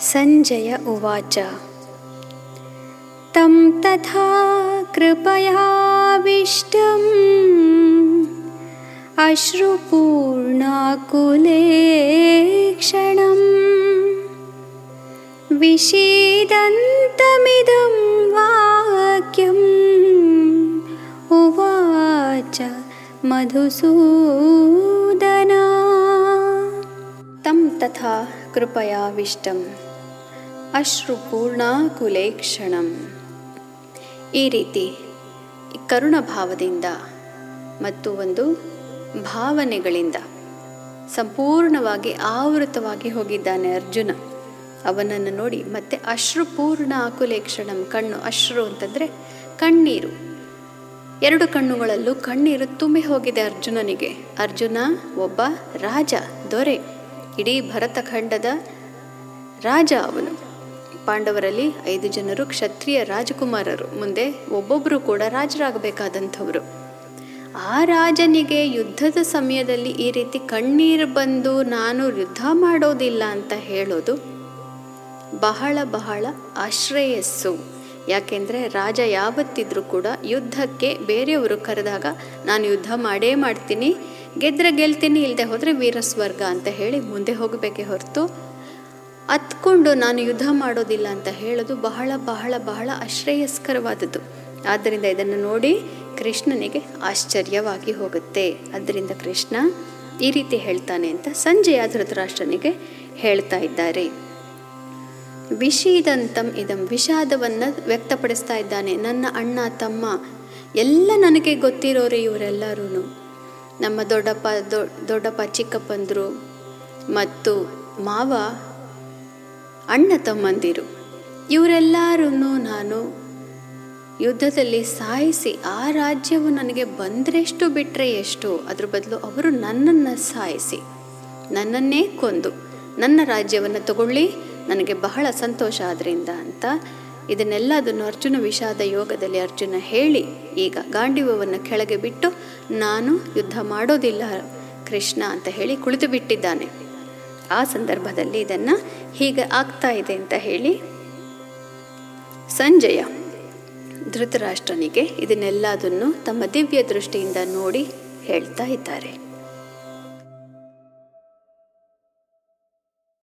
सञ्जय उवाच। तं तथा कृपयाविष्टम्। अश्रुपूर्णाकुले क्षणं विषीदन्तमिदं वाक्यम्। उवाच मधुसूदना। तं तथा कृपयाविष्टम्। ಅಶ್ರುಪೂರ್ಣಾಕುಲೆ ಕ್ಷಣಂ ಈ ರೀತಿ ಕರುಣ ಭಾವದಿಂದ ಮತ್ತು ಒಂದು ಭಾವನೆಗಳಿಂದ ಸಂಪೂರ್ಣವಾಗಿ ಆವೃತವಾಗಿ ಹೋಗಿದ್ದಾನೆ ಅರ್ಜುನ. ಅವನನ್ನು ನೋಡಿ ಮತ್ತೆ ಅಶ್ರುಪೂರ್ಣ ಆಕುಲೆ ಕ್ಷಣಂ ಕಣ್ಣು ಅಶ್ರು ಅಂತಂದರೆ ಕಣ್ಣೀರು. ಎರಡು ಕಣ್ಣುಗಳಲ್ಲೂ ಕಣ್ಣೀರು ತುಂಬಿ ಹೋಗಿದೆ ಅರ್ಜುನನಿಗೆ. ಅರ್ಜುನ ಒಬ್ಬ ರಾಜ, ದೊರೆ, ಇಡೀ ಭರತಖಂಡದ ರಾಜ ಅವನು. ಪಾಂಡವರಲ್ಲಿ ಐದು ಜನರು ಕ್ಷತ್ರಿಯ ರಾಜಕುಮಾರರು, ಮುಂದೆ ಒಬ್ಬೊಬ್ಬರು ಕೂಡ ರಾಜರಾಗಬೇಕಾದಂಥವರು. ಆ ರಾಜನಿಗೆ ಯುದ್ಧದ ಸಮಯದಲ್ಲಿ ಈ ರೀತಿ ಕಣ್ಣೀರು ಬಂದು ನಾನು ಯುದ್ಧ ಮಾಡೋದಿಲ್ಲ ಅಂತ ಹೇಳೋದು ಬಹಳ ಬಹಳ ಆಶ್ರೇಯಸ್ಸು. ಯಾಕೆಂದರೆ ರಾಜ ಯಾವತ್ತಿದ್ರೂ ಕೂಡ ಯುದ್ಧಕ್ಕೆ ಬೇರೆಯವರು ಕರೆದಾಗ, ನಾನು ಯುದ್ಧ ಮಾಡೇ ಮಾಡ್ತೀನಿ, ಗೆದ್ರೆ ಗೆಲ್ತೀನಿ ಇಲ್ಲದೆ ಹೋದರೆ ವೀರಸ್ವರ್ಗ ಅಂತ ಹೇಳಿ ಮುಂದೆ ಹೋಗಬೇಕೇ ಹೊರತು ಹತ್ಕೊಂಡು ನಾನು ಯುದ್ಧ ಮಾಡೋದಿಲ್ಲ ಅಂತ ಹೇಳೋದು ಬಹಳ ಬಹಳ ಬಹಳ ಆಶ್ರಯಸ್ಕರವಾದದ್ದು. ಆದ್ದರಿಂದ ಇದನ್ನು ನೋಡಿ ಕೃಷ್ಣನಿಗೆ ಆಶ್ಚರ್ಯವಾಗಿ ಹೋಗುತ್ತೆ. ಅದರಿಂದ ಕೃಷ್ಣ ಈ ರೀತಿ ಹೇಳ್ತಾನೆ ಅಂತ ಸಂಜೆಯ ಧೃತರಾಷ್ಟ್ರನಿಗೆ ಹೇಳ್ತಾ ಇದ್ದಾರೆ. ವಿಷೀದಂತಂ ಇದಂ ವಿಷಾದವನ್ನು ವ್ಯಕ್ತಪಡಿಸ್ತಾ ಇದ್ದಾನೆ. ನನ್ನ ಅಣ್ಣ, ತಮ್ಮ, ಎಲ್ಲ ನನಗೆ ಗೊತ್ತಿರೋರೆ ಇವರೆಲ್ಲರೂ ನಮ್ಮ ದೊಡ್ಡಪ್ಪ ದೊಡ್ಡಪ್ಪ ಚಿಕ್ಕಪ್ಪಂದರು ಮತ್ತು ಮಾವ ಅಣ್ಣ ತಮ್ಮಂದಿರು. ಇವರೆಲ್ಲರೂ ನಾನು ಯುದ್ಧದಲ್ಲಿ ಸಾಯಿಸಿ ಆ ರಾಜ್ಯವು ನನಗೆ ಬಂದರೆಷ್ಟು ಬಿಟ್ಟರೆ ಎಷ್ಟು? ಅದ್ರ ಬದಲು ಅವರು ನನ್ನನ್ನು ಸಾಯಿಸಿ, ನನ್ನನ್ನೇ ಕೊಂದು, ನನ್ನ ರಾಜ್ಯವನ್ನು ತಗೊಳ್ಳಿ, ನನಗೆ ಬಹಳ ಸಂತೋಷ ಆದ್ರಿಂದ ಅಂತ ಇದನ್ನೆಲ್ಲ ಅದನ್ನು ಅರ್ಜುನ ವಿಷಾದ ಯೋಗದಲ್ಲಿ ಅರ್ಜುನ ಹೇಳಿ, ಈಗ ಗಾಂಡಿವವನ್ನು ಕೆಳಗೆ ಬಿಟ್ಟು ನಾನು ಯುದ್ಧ ಮಾಡೋದಿಲ್ಲ ಕೃಷ್ಣ ಅಂತ ಹೇಳಿ ಕುಳಿತು ಬಿಟ್ಟಿದ್ದಾನೆ ಆ ಸಂದರ್ಭದಲ್ಲಿ ಇದನ್ನು ಹೀಗೆ ಆಗ್ತಾ ಇದೆ ಅಂತ ಹೇಳಿ ಸಂಜಯ ಧೃತರಾಷ್ಟ್ರನಿಗೆ ಇದನ್ನೆಲ್ಲದನ್ನು ತಮ್ಮ ದಿವ್ಯ ದೃಷ್ಟಿಯಿಂದ ನೋಡಿ ಹೇಳ್ತಾ ಇದ್ದಾರೆ.